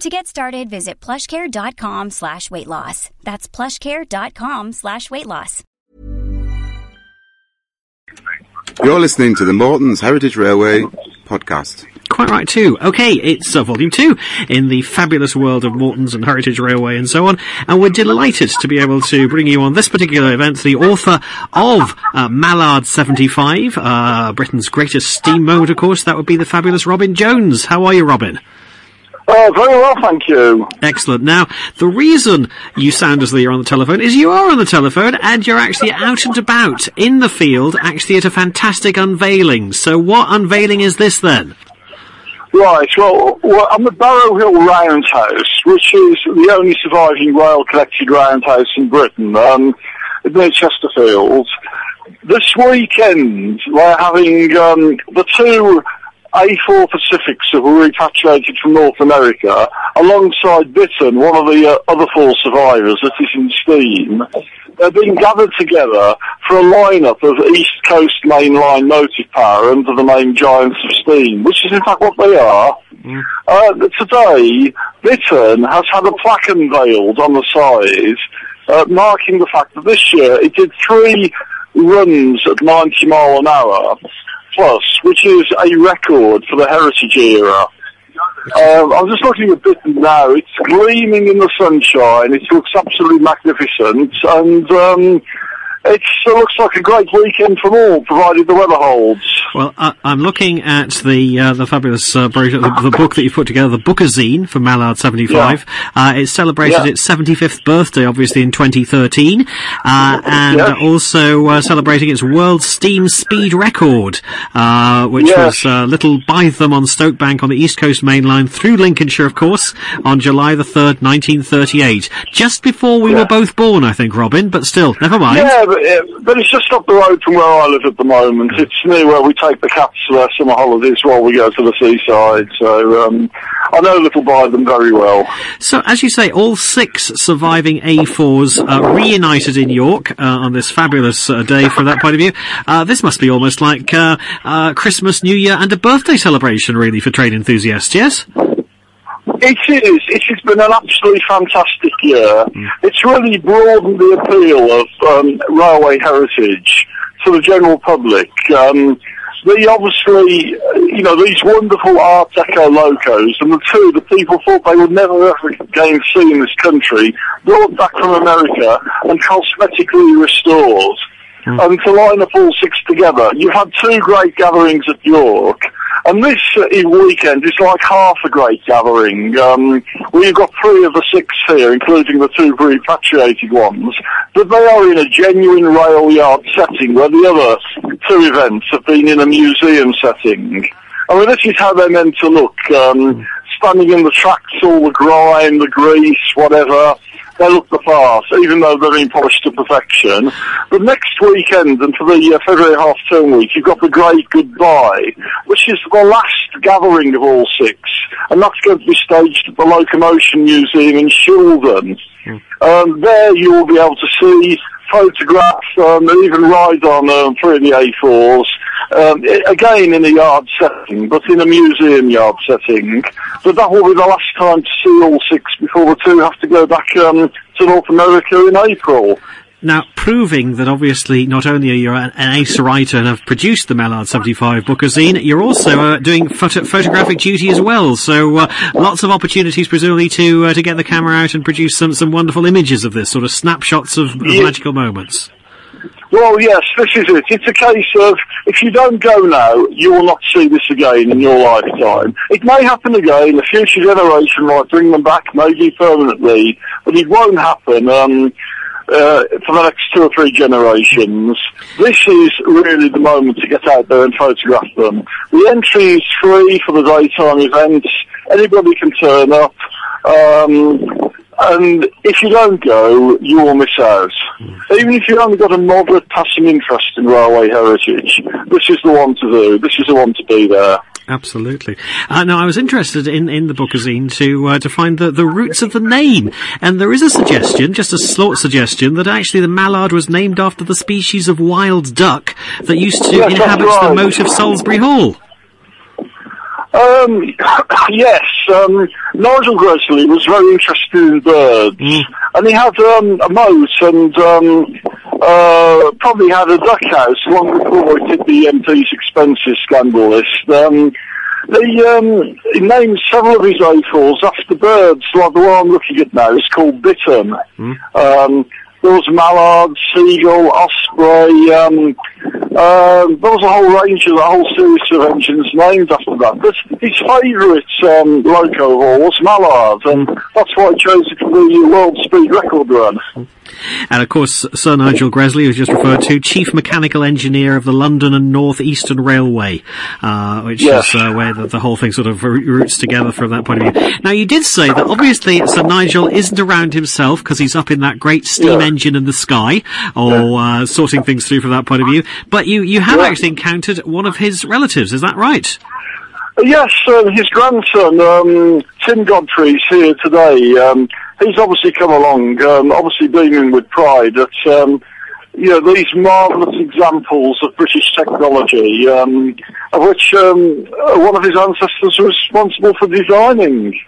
To get started, visit plushcare.com slash weight loss. That's plushcare.com slash weight loss. You're listening to the Morton's Heritage Railway podcast. Quite right too. Okay, it's uh, volume two in the fabulous world of Morton's and Heritage Railway and so on. And we're delighted to be able to bring you on this particular event the author of uh, Mallard 75, uh, Britain's greatest steam moment, of course. That would be the fabulous Robin Jones. How are you, Robin? Oh, very well, thank you. Excellent. Now, the reason you sound as though you're on the telephone is you are on the telephone and you're actually out and about in the field, actually at a fantastic unveiling. So what unveiling is this then? Right, well, well, I'm at Barrow Hill Roundhouse, which is the only surviving rail connected roundhouse in Britain, um, near Chesterfield. This weekend, we're having um, the two A4 Pacifics that were repatriated from North America, alongside Bittern, one of the uh, other four survivors that is in steam. They're being gathered together for a lineup of East Coast mainline motive power under the name Giants of Steam, which is in fact what they are. Mm. Uh, today, Bittern has had a plaque unveiled on the side, uh, marking the fact that this year it did three runs at 90 mile an hour plus, which is a record for the heritage era. Um, I'm just looking at Bittern now. It's gleaming in the sunshine. It looks absolutely magnificent, and um, it looks like a great weekend for all, provided the weather holds. Well, I, I'm looking at the uh, the fabulous uh, brochure, the, the book that you put together, the Bookazine for Mallard 75. Uh, it celebrated Yeah. its 75th birthday, obviously, in 2013, uh, and Yes. also uh, celebrating its world steam speed record, uh, which Yes. was uh, Little Bytham on Stoke Bank on the East Coast Main Line through Lincolnshire, of course, on July the 3rd, 1938. Just before we Yeah. were both born, I think, Robin, but still, never mind. But, it's just up the road from where I live at the moment. It's near where we take the cats for their summer holidays while we go to the seaside. So um, I know Little Bytham very well. So, as you say, all six surviving A4s uh, reunited in York uh, on this fabulous uh, day from that point of view. Uh, this must be almost like uh, uh, Christmas, New Year, and a birthday celebration, really, for train enthusiasts, yes? It is. It has been an absolutely fantastic year. It's really broadened the appeal of um, railway heritage to the general public. Um, the obviously, you know, these wonderful Art Deco locos, and the two that people thought they would never ever again see in this country, brought back from America and cosmetically restored. And to line up all six together, you've had two great gatherings at York, and this uh, weekend is like half a great gathering. Um, we've got three of the six here, including the two repatriated ones, but they are in a genuine rail yard setting, where the other two events have been in a museum setting. I mean, this is how they're meant to look. Um, standing in the tracks, all the grime, the grease, whatever. They look the part, even though they're being polished to perfection. But next weekend and for the uh, February half term week, you've got the Great Goodbye, which is the last gathering of all six, and that's going to be staged at the Locomotion Museum in Shildon. Um, there you will be able to see photographs, um, and even ride on um, of the A4s. Um, again in a yard setting, but in a museum yard setting. But that will be the last time to see all six before the two have to go back um, to North America in April. Now, proving that obviously not only are you an, an ace writer and have produced the Mallard 75 bookazine, you're also uh, doing photo- photographic duty as well. So uh, lots of opportunities, presumably, to uh, to get the camera out and produce some some wonderful images of this sort of snapshots of, of Yeah. magical moments. Well, yes, this is it. It's a case of if you don't go now, you will not see this again in your lifetime. It may happen again. A future generation might bring them back, maybe permanently, but it won't happen. Um, uh, for the next two or three generations. This is really the moment to get out there and photograph them. The entry is free for the daytime events. Anybody can turn up. Um, and if you don't go, you will miss out. Even if you've only got a moderate passing interest in railway heritage, this is the one to do. This is the one to be there. Absolutely. Uh, now, I was interested in, in the bookazine to uh, to find the, the roots of the name, and there is a suggestion, just a slight suggestion, that actually the mallard was named after the species of wild duck that used to Yes, inhabit the moat of Salisbury Hall. Um, yes, um, Nigel Gresley was very interested in birds, and he had um, a moat and um, uh, probably had a duck house long before he did the MP's expenses scandal list. Um, he, um, he named several of his A4s after birds, like the one I'm looking at now. It's called bittern. Um, there mallard, seagull, osprey. Um, uh, there was a whole range of a whole series of engines named after that. But his favourite um, loco was mallard, and that's why he chose it for the world speed record run. And of course, Sir Nigel Gresley, was just referred to, Chief Mechanical Engineer of the London and North Eastern Railway, uh, which Yes. is uh, where the, the whole thing sort of roots together from that point of view. Now, you did say that obviously Sir Nigel isn't around himself because he's up in that great steam Yeah. engine in the sky, or uh, sorting things through from that point of view. But you, you have Yeah. actually encountered one of his relatives, is that right? Yes, um, his grandson, um, Tim Godfrey's here today. Um, he's obviously come along, um, obviously beaming with pride at, um, you know, these marvellous examples of British technology, um, of which um, one of his ancestors was responsible for designing.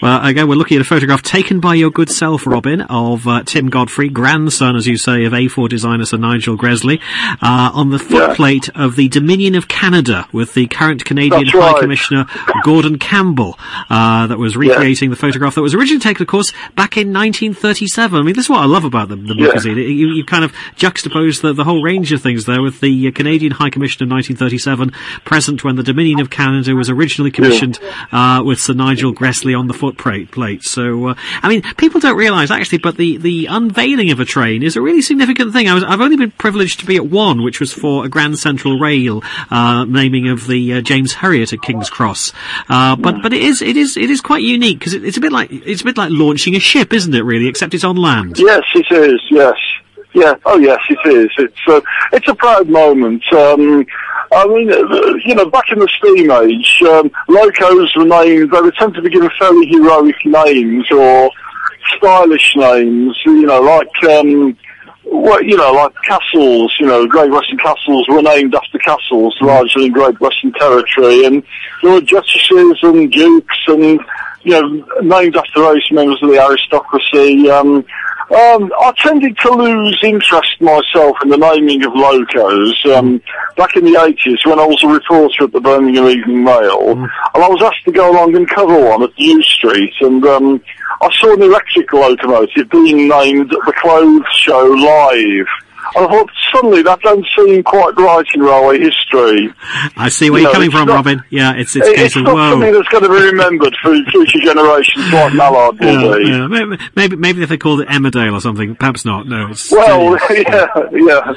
Well, again, we're looking at a photograph taken by your good self, Robin, of uh, Tim Godfrey, grandson, as you say, of A4 designer Sir Nigel Gresley, uh, on the footplate of the Dominion of Canada with the current Canadian That's High right. Commissioner Gordon Campbell, uh, that was recreating the photograph that was originally taken, of course, back in 1937. I mean, this is what I love about the, the Yeah. magazine. You, you kind of juxtapose the, the whole range of things there with the Canadian High Commissioner of 1937 present when the Dominion of Canada was originally commissioned uh, with Sir Nigel Gresley on the footplate. plate. So, uh, I mean, people don't realise actually, but the, the unveiling of a train is a really significant thing. I was, I've only been privileged to be at one, which was for a Grand Central Rail uh, naming of the uh, James Herriot at King's Cross. Uh, but but it is it is it is quite unique because it, it's a bit like it's a bit like launching a ship, isn't it? Really, except it's on land. Yes, it is. Yes, yeah. Oh, yes, it is. It's uh, it's a proud moment. Um, I mean, uh, you know, back in the steam age, um, locos were named. They were tend to be given fairly heroic names or stylish names. You know, like. Um, well, you know, like castles, you know, Great Western castles were named after castles, largely in Great Western Territory, and there were duchesses and dukes and, you know, named after various members of the aristocracy. Um, um, I tended to lose interest myself in the naming of locos um, back in the 80s when I was a reporter at the Birmingham Evening Mail, and I was asked to go along and cover one at New Street, and um, I saw an electric locomotive being named the Clothes Show Live. I thought, suddenly, that doesn't seem quite right in railway history. I see where You you're know, coming from, not- Robin. Yeah, it's it's a case It's of not whoa. something that's going to be remembered for future generations like Mallard will Yeah, yeah. Maybe, maybe maybe if they called it Emmerdale or something, perhaps not. No, it's Well, yeah, yeah.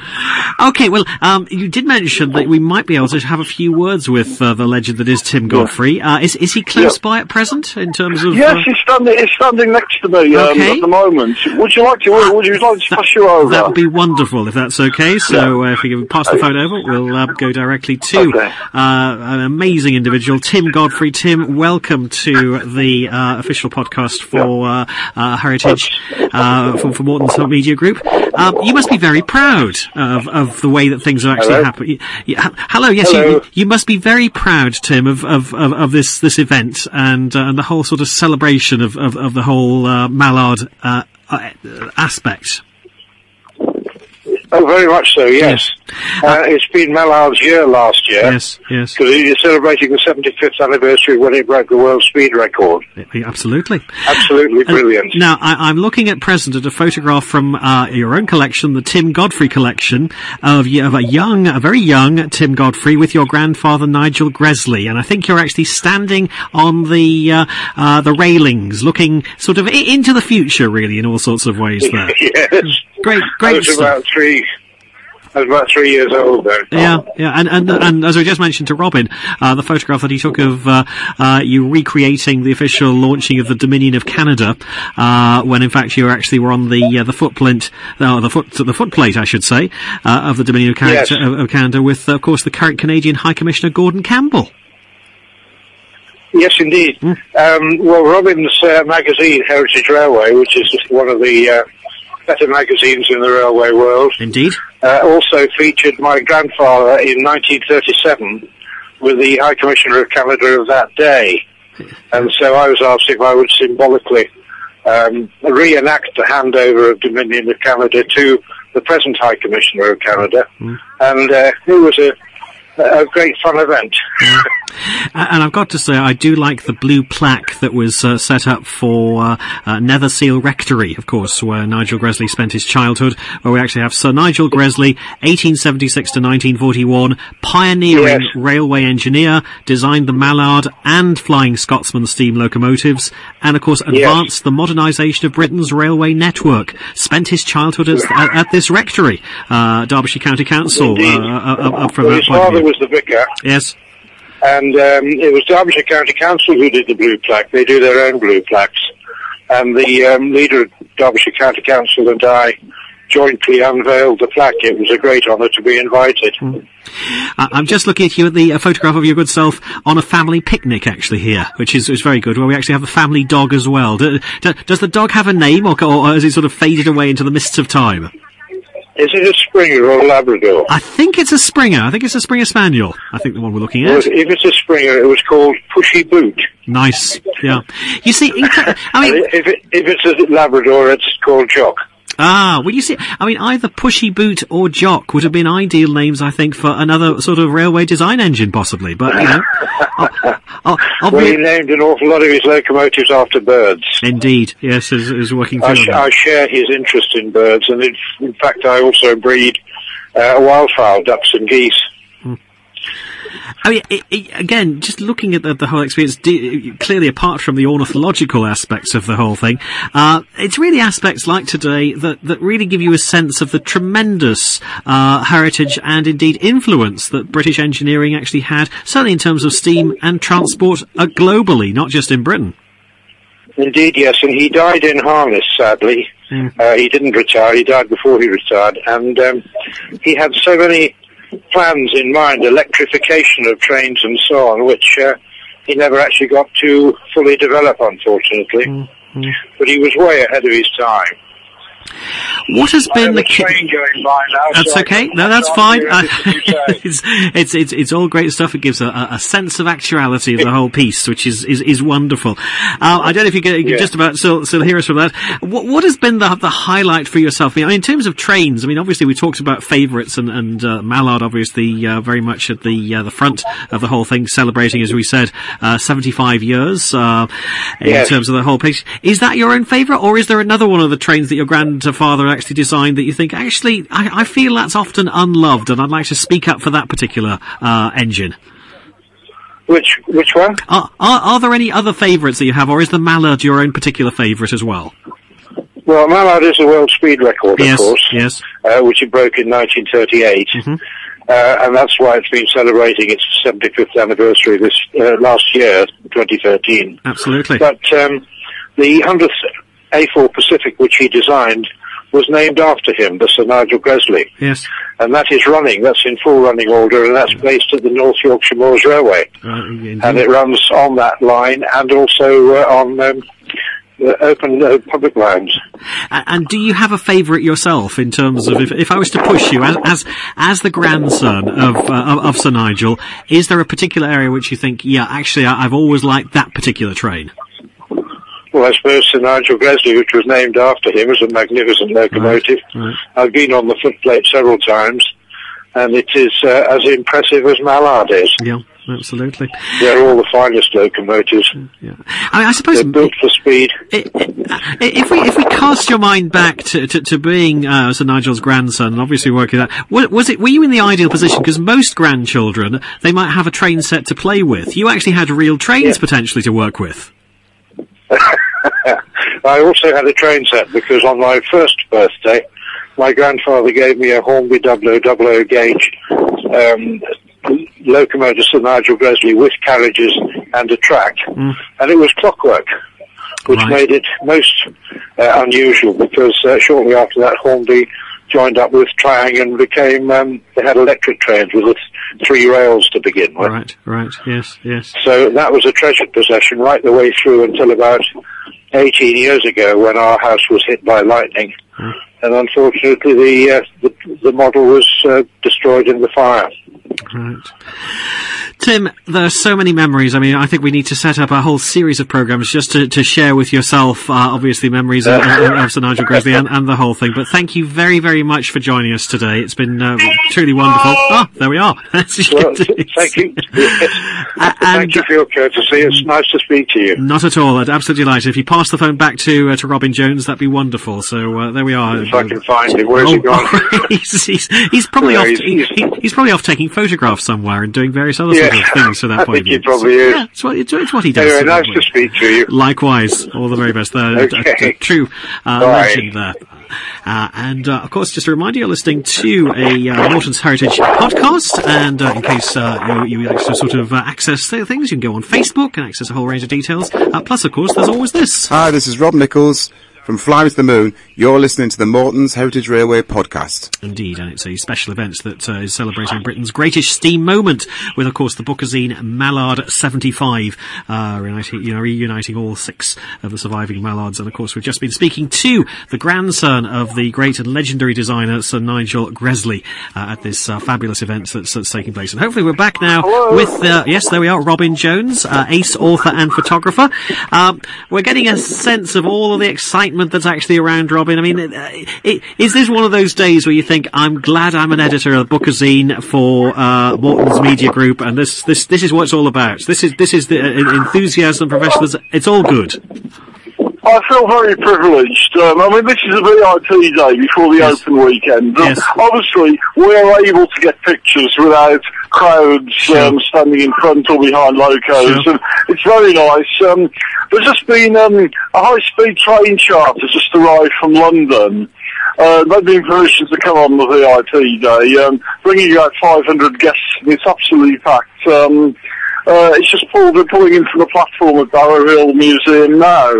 Okay, well, um, you did mention that we might be able to have a few words with uh, the legend that is Tim Godfrey. Uh, is is he close Yeah. by at present in terms of? Yes, uh, he's standing. He's standing next to me um, Okay. at the moment. Would you like to? Would you like to pass you over? That would be wonderful if that's okay. So uh, if we can pass the phone over, we'll uh, go directly to uh, an amazing individual, Tim Godfrey. Tim, welcome to the uh, official podcast for uh, uh, Heritage uh, for, for Morton's Media Group. Um, you must be very proud of, of the way that things are actually happening. Hello, yes, You, Hello. you must be very proud, Tim, of, of, of, of this this event and uh, and the whole sort of celebration of, of, of the whole uh, Mallard uh, uh, aspect. Oh, very much so, yes. Uh, it's been Mallard's year last year. Yes, yes. Because he's celebrating the 75th anniversary when he broke the world speed record. Absolutely. Absolutely brilliant. Now, I, I'm looking at present at a photograph from uh, your own collection, the Tim Godfrey collection, of, of a young, a very young Tim Godfrey with your grandfather Nigel Gresley, and I think you're actually standing on the uh, uh, the railings, looking sort of into the future, really, in all sorts of ways. There, yes. great, I great was stuff. about three. I was about three years old then. Yeah, yeah, and, and and as I just mentioned to Robin, uh, the photograph that he took of uh, uh, you recreating the official launching of the Dominion of Canada, uh, when in fact you actually were on the uh, the footplate, uh, the foot the footplate, I should say, uh, of the Dominion of Canada, Yes. of, of Canada with, of course, the current Canadian High Commissioner Gordon Campbell. Yes, indeed. Hmm. Um, well, Robin's uh, magazine, Heritage Railway, which is one of the uh, better magazines in the railway world, Indeed. Uh, also featured my grandfather in 1937 with the High Commissioner of Canada of that day. And so I was asked if I would symbolically um, reenact the handover of Dominion of Canada to the present High Commissioner of Canada. And uh, it was a, a great fun event. And I've got to say, I do like the blue plaque that was uh, set up for uh, uh, Netherseal Rectory, of course, where Nigel Gresley spent his childhood, where we actually have Sir Nigel Gresley, 1876 to 1941, pioneering Yes. railway engineer, designed the Mallard and Flying Scotsman steam locomotives, and of course advanced the modernisation of Britain's railway network. Spent his childhood at, at, at this rectory, uh, Derbyshire County Council, uh, uh, up from that point of view. Was the vicar. Yes. And um, it was Derbyshire County Council who did the blue plaque. They do their own blue plaques. And the um, leader of Derbyshire County Council and I jointly unveiled the plaque. It was a great honour to be invited. I- I'm just looking at you at the uh, photograph of your good self on a family picnic, actually here, which is, is very good. Where we actually have a family dog as well. Do, do, does the dog have a name, or, or has it sort of faded away into the mists of time? Is it a Springer or a Labrador? I think it's a Springer. I think it's a Springer Spaniel. I think the one we're looking Well, at. if it's a Springer, it was called Pushy Boot. Nice. Yeah. You see, I mean, if, it, if it's a Labrador, it's called Jock. Ah, well, you see, I mean, either Pushy Boot or Jock would have been ideal names, I think, for another sort of railway design engine, possibly. But you know, oh, oh, Well, he named an awful lot of his locomotives after birds. indeed, yes, is, is working I, sh- I share his interest in birds, and in, in fact, I also breed uh, wildfowl, ducks and geese. I mean, it, it, again, just looking at the, the whole experience, clearly apart from the ornithological aspects of the whole thing, uh, it's really aspects like today that, that really give you a sense of the tremendous uh, heritage and indeed influence that British engineering actually had, certainly in terms of steam and transport uh, globally, not just in Britain. Indeed, yes, and he died in harness, sadly. Uh, he didn't retire, he died before he retired, and um, he had so many plans in mind, electrification of trains and so on, which uh, he never actually got to fully develop, unfortunately. But he was way ahead of his time. What has I been the train going by now. That's so okay. No, that's fine. Uh, anything you say. it's, it's it's it's all great stuff. It gives a, a sense of actuality of the whole piece, which is is, is wonderful. Uh, I don't know if you can, you can Yeah. just about still still hear us from that. What what has been the the highlight for yourself? I mean, in terms of trains, I mean, obviously we talked about favourites and and uh, Mallard, obviously uh, very much at the uh, the front of the whole thing, celebrating as we said uh, seventy five years uh, in Yes. terms of the whole piece. Is that your own favourite, or is there another one of the trains that your grandfather actually designed that you think actually I, I feel that's often unloved, and I'd like to speak up for that particular uh, engine? Which which one? Are, are are there any other favourites that you have, or is the Mallard your own particular favourite as well? Well, Mallard is a world speed record, of yes, course, yes. uh, which it broke in 1938, Mm-hmm. uh, and that's why it's been celebrating its 75th anniversary this uh, last year, 2013. Absolutely. But um, the 100th A4 Pacific, which he designed, was named after him, the Sir Nigel Gresley, yes. and that is running. That's in full running order, and that's based at the North Yorkshire Moors Railway, Uh, indeed. and it runs on that line and also uh, on um, open uh, public lines. And do you have a favourite yourself in terms of if, if I was to push you as as, as the grandson of, uh, of of Sir Nigel, is there a particular area which you think, yeah, actually, I, I've always liked that particular train? Well, I suppose Sir Nigel Gresley, which was named after him, was a magnificent locomotive. right. I've been on the footplate several times, and it is uh, as impressive as Mallard is. Yeah, absolutely. They're all the finest locomotives. Yeah. I, mean, I suppose They're built for speed. i- i- if we if we cast your mind back to to, to being uh, Sir Nigel's grandson, and obviously working that, was, was it were you in the ideal position? Because most grandchildren they might have a train set to play with. You actually had real trains potentially to work with. I also had a train set because on my first birthday, my grandfather gave me a Hornby 0000 gauge um, locomotive Sir Nigel Gresley with carriages and a track, and it was clockwork, which Right. made it most uh, unusual because uh, shortly after that Hornby joined up with Triang and became um, they had electric trains with three rails to begin with. Right, right, yes, yes. So that was a treasured possession right the way through until about 18 years ago when our house was hit by lightning. And unfortunately the, uh, the, the model was uh, destroyed in the fire. Right. Tim, there are so many memories. I mean, I think we need to set up a whole series of programs just to, to share with yourself, uh, obviously, memories of, of, of Sir Nigel Gresley and, and the whole thing. But thank you very, very much for joining us today. It's been uh, truly wonderful. Ah, there we are. Well, thank you. Uh, Thank you for your courtesy. It's nice to speak to you. not at all. I'd absolutely delighted. If you pass the phone back to uh, to Robin Jones, that'd be wonderful. So uh, there we are. If I can find it. Where's Oh, it gone? he's, he's, he's probably off. he's- he- he- he's probably off taking photographs somewhere and doing various other Yeah, sort of things for that I point. think he of view. probably is. Yeah, it's what, it's, it's what he does. Anyway, nice to speak to you. Likewise, all the very best. Uh, a- a- a, Okay. true uh, legend there. Uh, and uh, of course, just a reminder, you're listening to a uh, Morton's Heritage podcast. And uh, in case uh, you, you like to sort of uh, access th- things, you can go on Facebook and access a whole range of details. Uh, plus, of course, there's always this. Hi, this is Rob Nichols from Fly with the Moon. You're listening to the Morton's Heritage Railway podcast. Indeed, and it's a special event that uh, is celebrating Britain's greatest steam moment, with, of course, the Bookazine Mallard 75, uh, reuniting, you know, reuniting all six of the surviving Mallards. And, of course, we've just been speaking to the grandson of the great and legendary designer, Sir Nigel Gresley, uh, at this uh, fabulous event that's, that's taking place. And hopefully we're back now Hello. with, uh, yes, there we are, Robin Jones, uh, ace author and photographer. Um, we're getting a sense of all of the excitement that's actually around Robin. I mean, uh, i- is this one of those days where you think, I'm glad I'm an editor of Bookazine for uh, Morton's Media Group, and this, this, this is what it's all about. This is this is the uh, enthusiasm, professionalism. It's all good. I feel very privileged. Um, I mean, this is a VIP day before the Yes. open weekend. Yes. Obviously, we're able to get pictures without crowds um, standing in front or behind locos, and it's very nice. Um, there's just been um, a high-speed train charter just arrived from London. Uh, they've been permission to come on the VIP day, um, bringing about 500 guests, and it's absolutely packed. Um, uh, it's just pulled, pulling in from the platform at Barrow Hill Museum now.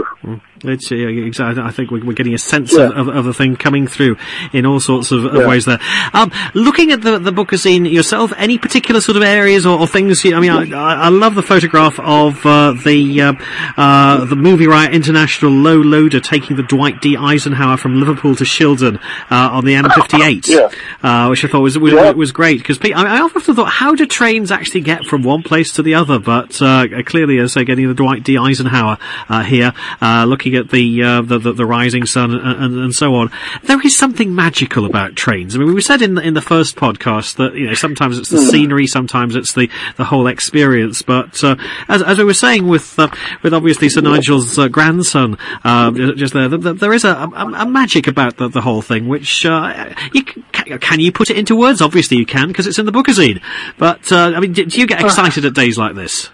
It's, exactly. I think we're, we're getting a sense Yeah. of, of, of the thing coming through in all sorts of, of Yeah. ways there. Um, looking at the, the bookazine yourself, any particular sort of areas or, or things? You, I mean, I, I love the photograph of uh, the uh, uh, the Moveright international low loader taking the Dwight D Eisenhower from Liverpool to Shildon uh, on the M58, Yeah. uh, which I thought was was, was great because I, I often thought, how do trains actually get from one place to the other? But uh, clearly, as they're getting the Dwight D Eisenhower uh, here, uh, looking at the, uh, the, the the rising sun and, and, and so on, there is something magical about trains. I mean, we said in the, in the first podcast that you know sometimes it's the scenery, sometimes it's the, the whole experience. But uh, as, as we were saying with uh, with obviously Sir Nigel's uh, grandson, uh, just there, th- th- there is a, a, a magic about the, the whole thing, which uh, you can, can you put it into words? Obviously, you can because it's in the bookazine. But uh, I mean, do, do you get excited at days like this?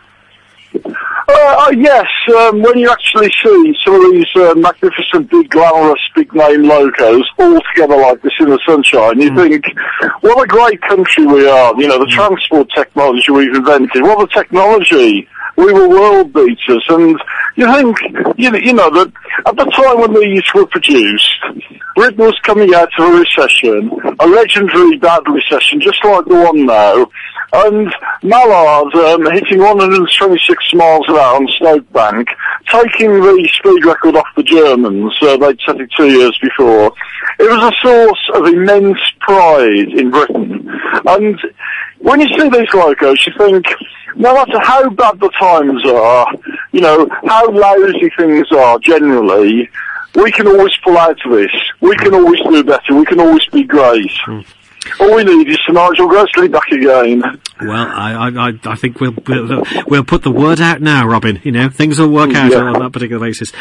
Uh, uh, yes, um, when you actually see some of these uh, magnificent, big, glamorous, big-name locos all together like this in the sunshine, you think, what a great country we are. You know, the transport technology we've invented, what a technology. We were world beaters, and you think, you know, you know that at the time when these were produced, Britain was coming out of a recession, a legendary bad recession, just like the one now, and Mallard um, hitting 126 miles an hour on Stoke Bank, taking the speed record off the Germans. Uh, they'd set it two years before. It was a source of immense pride in Britain. And when you see these locos, you think, no matter how bad the times are, you know, how lousy things are generally, we can always pull out of this. We can always do better. We can always be great. All we need is Sir Nigel Gresley back again. Well, I, I, I think we'll, we'll we'll put the word out now, Robin. You know, things will work out Yeah. on that particular basis.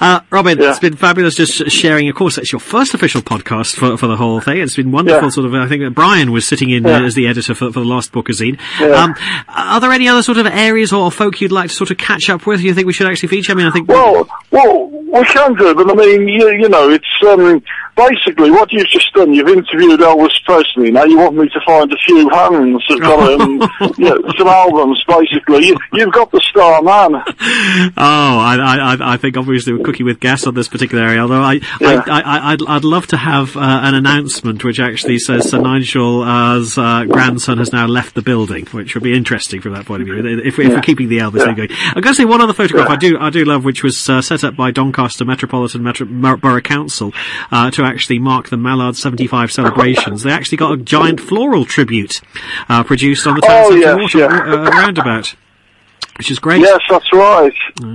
Uh, Robin, Yeah. it's been fabulous just sharing. Of course, it's your first official podcast for, for the whole thing. It's been wonderful. Yeah. Sort of, I think that Brian was sitting in uh, as the editor for, for the last bookazine. Yeah. Um, are there any other sort of areas or folk you'd like to sort of catch up with? You think we should actually feature? I mean, I think. Well, well, we can do, but I mean, you, you know, it's um, basically what you've just done. You've interviewed Elvis Presley. Now you want me to find a few hands who've got um, you know, some albums. Basically, you, you've got the star man. Oh, I, I, I- I think obviously we're cooking with gas on this particular area. Although I, Yeah. I, I, I'd, I'd love to have uh, an announcement which actually says Sir Nigel's uh, grandson has now left the building, which would be interesting from that point of view. If, we, if we're keeping the Elvis thing going, I'm going to say one other photograph I do, I do love, which was uh, set up by Doncaster Metropolitan Metro, Borough Council uh, to actually mark the Mallard 75 celebrations. They actually got a giant floral tribute uh, produced on the town Oh, yes, water yeah. uh, roundabout. Which is great. Yes, that's right.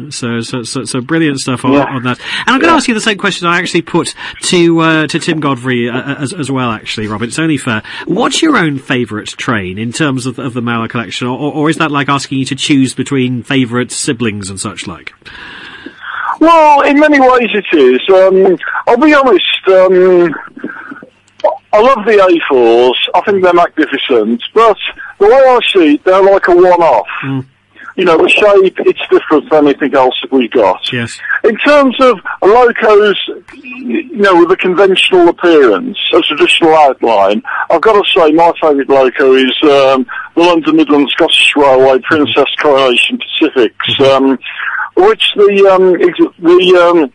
So, so, so, so brilliant stuff on, Yeah. on that. And I'm going to ask you the same question I actually put to uh, to Tim Godfrey uh, as, as well. Actually, Robert, it's only fair. What's your own favourite train in terms of, of the Mallard collection, or, or is that like asking you to choose between favourite siblings and such like? Well, in many ways it is. Um, I'll be honest. Um, I love the A4s. I think they're magnificent. But the way I see it, they're like a one-off. You know, the shape, it's different than anything else that we've got. Yes. In terms of locos, you know, with a conventional appearance, a traditional outline, I've got to say my favourite loco is um, the London Midland Scottish Railway Princess Coronation Pacifics, um, which the um, ex- the um,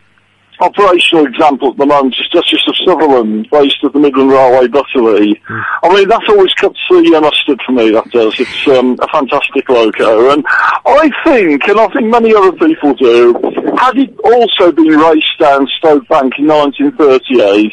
operational example at the moment is Duchess of Sutherland, based at the Midland Railway Butterley. I mean, that always cuts the uh, mustard for me, that does. It's um, a fantastic loco. And I think, and I think many other people do, had it also been raced down Stoke Bank in 1938,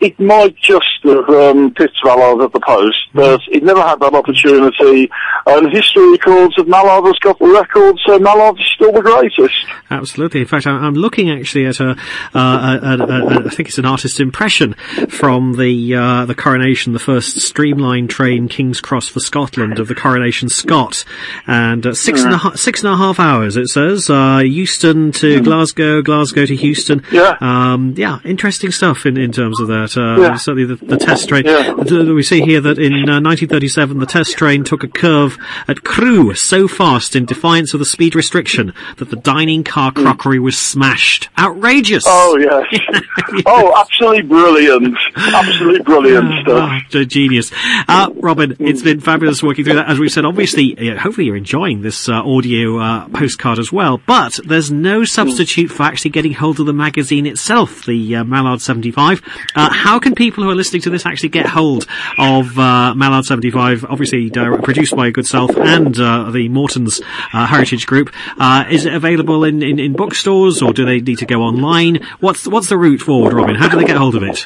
it might just have um, pipped Mallard at the post, but it never had that opportunity. And history records of Mallard has got the record, so Mallard is still the greatest. Absolutely. In fact, I'm, looking actually at a, uh, a, a, a, I think it's an artist's impression from the uh, the coronation, the first streamlined train King's Cross for Scotland of the Coronation Scott, and uh, six and a half six and a half hours. It says uh, Euston to Glasgow, Glasgow to Euston. Yeah. um, yeah, interesting stuff in, in terms of that. Uh, Yeah. Certainly, the, the test train. Yeah. We see here that in uh, 1937, the test train took a curve at Crewe so fast in defiance of the speed restriction that the dining car crockery was smashed. Outrageous! Oh yes. oh, absolutely brilliant. Absolutely brilliant stuff. Ah, g- genius. Uh, Robin, it's been fabulous working through that. As we've said, obviously, uh, hopefully you're enjoying this uh, audio uh, postcard as well, but there's no substitute for actually getting hold of the magazine itself, the uh, Mallard 75. How can people who are listening to this actually get hold of uh, Mallard 75, obviously uh, produced by Good Self and uh, the Morton's uh, Heritage Group? Uh, is it available in, in, in bookstores or do they need to go online? What's, what's the route forward, Robin? How do they get hold of it?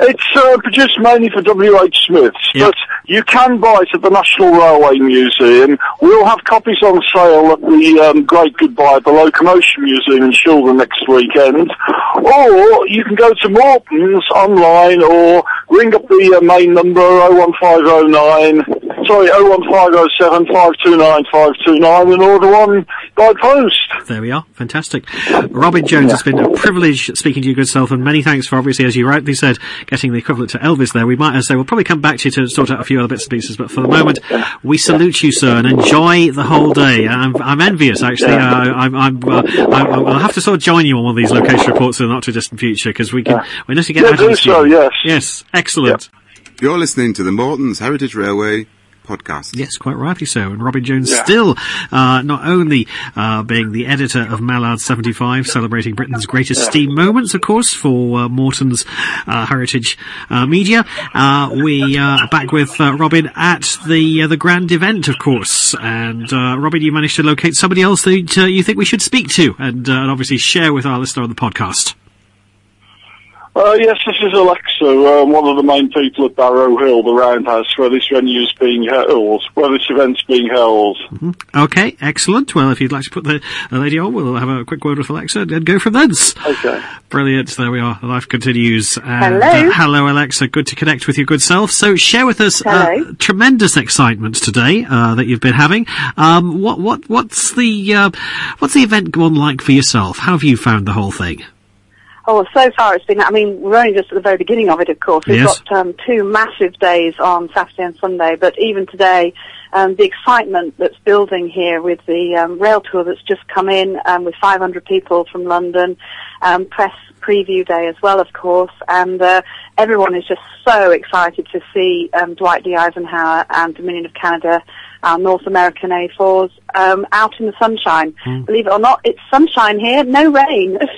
It's uh, produced mainly for W.H. Smiths, Yeah. but you can buy it at the National Railway Museum. We'll have copies on sale at the um, Great Goodbye at the Locomotion Museum in Shildon next weekend. Or you can go to Morton's online or ring up the uh, main number 01509, sorry, 01507 529 529 and order one by post. There we are. Fantastic. Robin Jones, it's been a privilege speaking to you, good self, and many thanks for obviously, as you rightly said, getting the equivalent to Elvis there. We might as say we'll probably come back to you to sort out a few other bits and pieces, but for the moment, we salute you, sir, and enjoy the whole day. I'm, I'm envious, actually. Uh, I'm, I'm, uh, I, I'll have to sort of join you on one of these location reports in the not too distant future because we can, we need to get Yeah, out of do the so, studio. yes. Yes, excellent. You're listening to the Morton's Heritage Railway podcast. Yes, quite rightly so. And Robin Jones Yeah. still uh, not only uh, being the editor of Mallard 75, celebrating Britain's greatest steam moments, of course, for uh, Morton's uh, Heritage uh, Media. Uh, we uh, are back with uh, Robin at the uh, the grand event, of course. And uh, Robin, you managed to locate somebody else that uh, you think we should speak to and, uh, and obviously share with our listener on the podcast. Uh, yes, this is Alexa, um, one of the main people at Barrow Hill, the Roundhouse, where this venue is being held, where this event's being held. Okay, excellent. Well, if you'd like to put the, the lady on, we'll have a quick word with Alexa and go from thence. Okay. Brilliant. There we are. Life continues. And, Hello. uh, hello, Alexa. Good to connect with your good self. So, share with us uh, tremendous excitement today uh, that you've been having. Um, what what what's the uh, what's the event gone like for yourself? How have you found the whole thing? Oh, so far it's been, I mean, we're only just at the very beginning of it, of course. We've Yes. got um, two massive days on Saturday and Sunday, but even today, um, the excitement that's building here with the um, rail tour that's just come in um, with 500 people from London, um, press preview day as well, of course, and uh, everyone is just so excited to see um, Dwight D. Eisenhower and Dominion of Canada, our North American A4s, um, out in the sunshine. Believe it or not, it's sunshine here, no rain.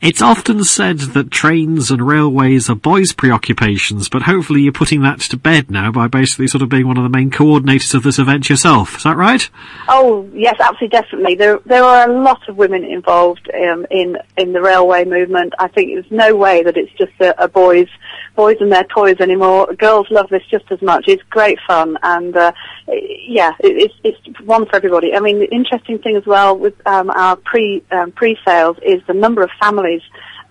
It's often said that trains and railways are boys' preoccupations, but hopefully you're putting that to bed now by basically sort of being one of the main coordinators of this event yourself. Is that right? Oh yes, absolutely, definitely. There there are a lot of women involved um, in in the railway movement. I think there's no way that it's just a, a boys boys and their toys anymore. Girls love this just as much. It's great fun, and uh, yeah, it, it's it's one for everybody. I mean, the interesting thing as well with um, our pre um, pre sales is the number of families.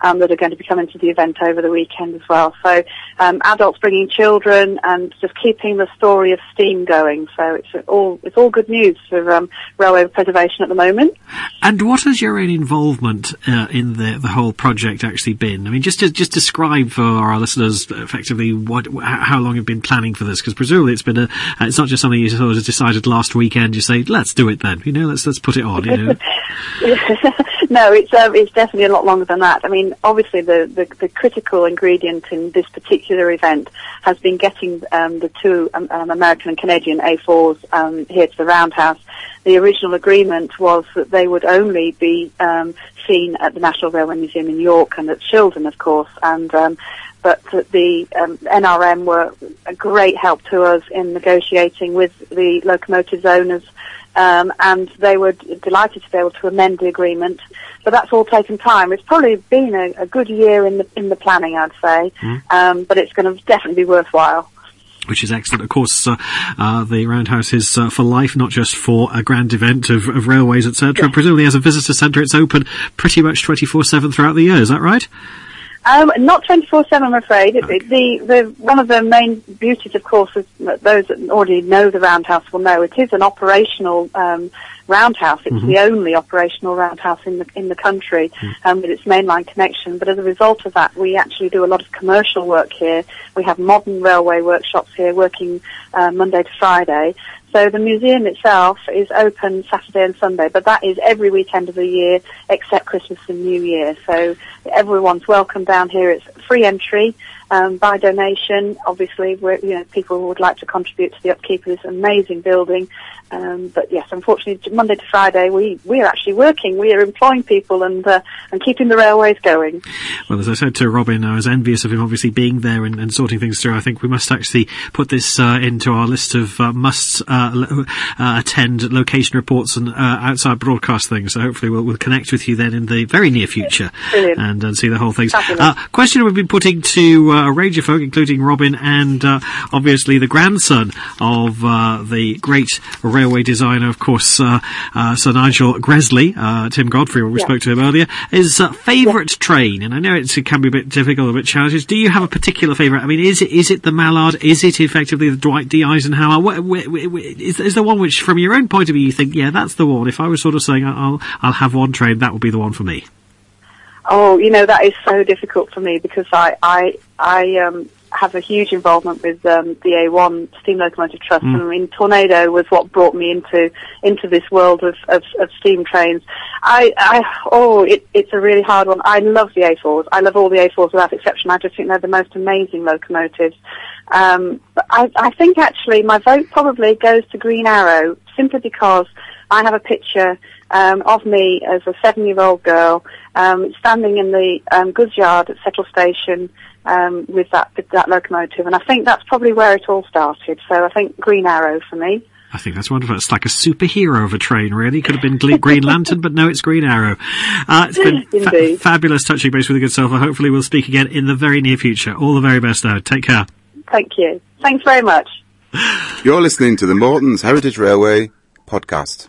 Um, that are going to be coming to the event over the weekend as well. So um, adults bringing children and just keeping the story of steam going. So it's all it's all good news for um, railway preservation at the moment. And what has your own involvement uh, in the the whole project actually been? I mean, just just describe for our listeners effectively what how long you've been planning for this, because presumably it's been a uh, it's not just something you sort of decided last weekend. You say, let's do it then. You know, let's let's put it on. You know. no, it's um, it's definitely a lot longer than that. I mean, obviously the, the, the critical ingredient in this particular event has been getting um, the two um, um, American and Canadian A4s um, here to the Roundhouse. The original agreement was that they would only be seen at the National Railway Museum in York and at Shildon, of course, and but the um, NRM were a great help to us in negotiating with the locomotives owners um, and they were d- delighted to be able to amend the agreement. But that's all taken time. It's probably been a, a good year in the in the planning, I'd say, um, but it's going to definitely be worthwhile. which is excellent. Of course, uh, uh, the Roundhouse is uh, for life, not just for a grand event of, of railways, etc. Presumably, as a visitor centre, it's open pretty much 24-7 throughout the year. Is that right? Um, not 24-7, I'm afraid. It- the, the, one of the main beauties, of course, is that those that already know the Roundhouse will know it is an operational um, roundhouse. It's the only operational roundhouse in the in the country um, with its mainline connection. But as a result of that, we actually do a lot of commercial work here. We have modern railway workshops here working uh, Monday to Friday. So the museum itself is open Saturday and Sunday, but that is every weekend of the year except Christmas and New Year. So everyone's welcome down here. It's free entry um, by donation. Obviously, you know people would like to contribute to the upkeep of this amazing building. Um, but yes, unfortunately, Monday to Friday we we are actually working. We are employing people and uh, and keeping the railways going. Well, as I said to Robin, I was envious of him obviously being there and, and sorting things through. I think we must actually put this uh, into our list of uh, must uh, lo- uh, attend location reports and uh, outside broadcast things. So hopefully we'll, we'll connect with you then in the very near future Brilliant. and, and see the whole thing. Uh, question we've been putting to uh, a range of folk, including Robin and uh, obviously the grandson of uh, the great railway designer, of course, uh, uh, Sir Nigel Gresley, uh, Tim Godfrey, we Yeah. spoke to him earlier, is uh, favourite train. And I know it's, it can be a bit difficult, a bit challenging. Do you have a particular favourite? I mean, is it is it the Mallard? Is it effectively the Dwight D. Eisenhower? Wh- wh- wh- wh- is, is there one which, from your own point of view, you think, yeah, that's the one? If I was sort of saying I'll I'll have one train, that would be the one for me. Oh, you know that is so difficult for me because I I I um, have a huge involvement with um, the A1 Steam Locomotive Trust, and I mean Tornado was what brought me into into this world of, of, of steam trains. I, I oh, it, it's a really hard one. I love the A4s. I love all the A4s without exception. I just think they're the most amazing locomotives. Um, but I, I think actually my vote probably goes to Green Arrow simply because I have a picture um, of me as a seven-year-old girl um, standing in the um, goods yard at Settle Station um, with that with that locomotive, and I think that's probably where it all started. So I think Green Arrow for me. I think that's wonderful. It's like a superhero of a train, really. Could have been Green Lantern, but no, it's Green Arrow. Uh, it's been fa- fabulous touching base with a good self. I hopefully, we'll speak again in the very near future. All the very best, though. Take care. Thank you. Thanks very much. You're listening to the Morton's Heritage Railway podcast.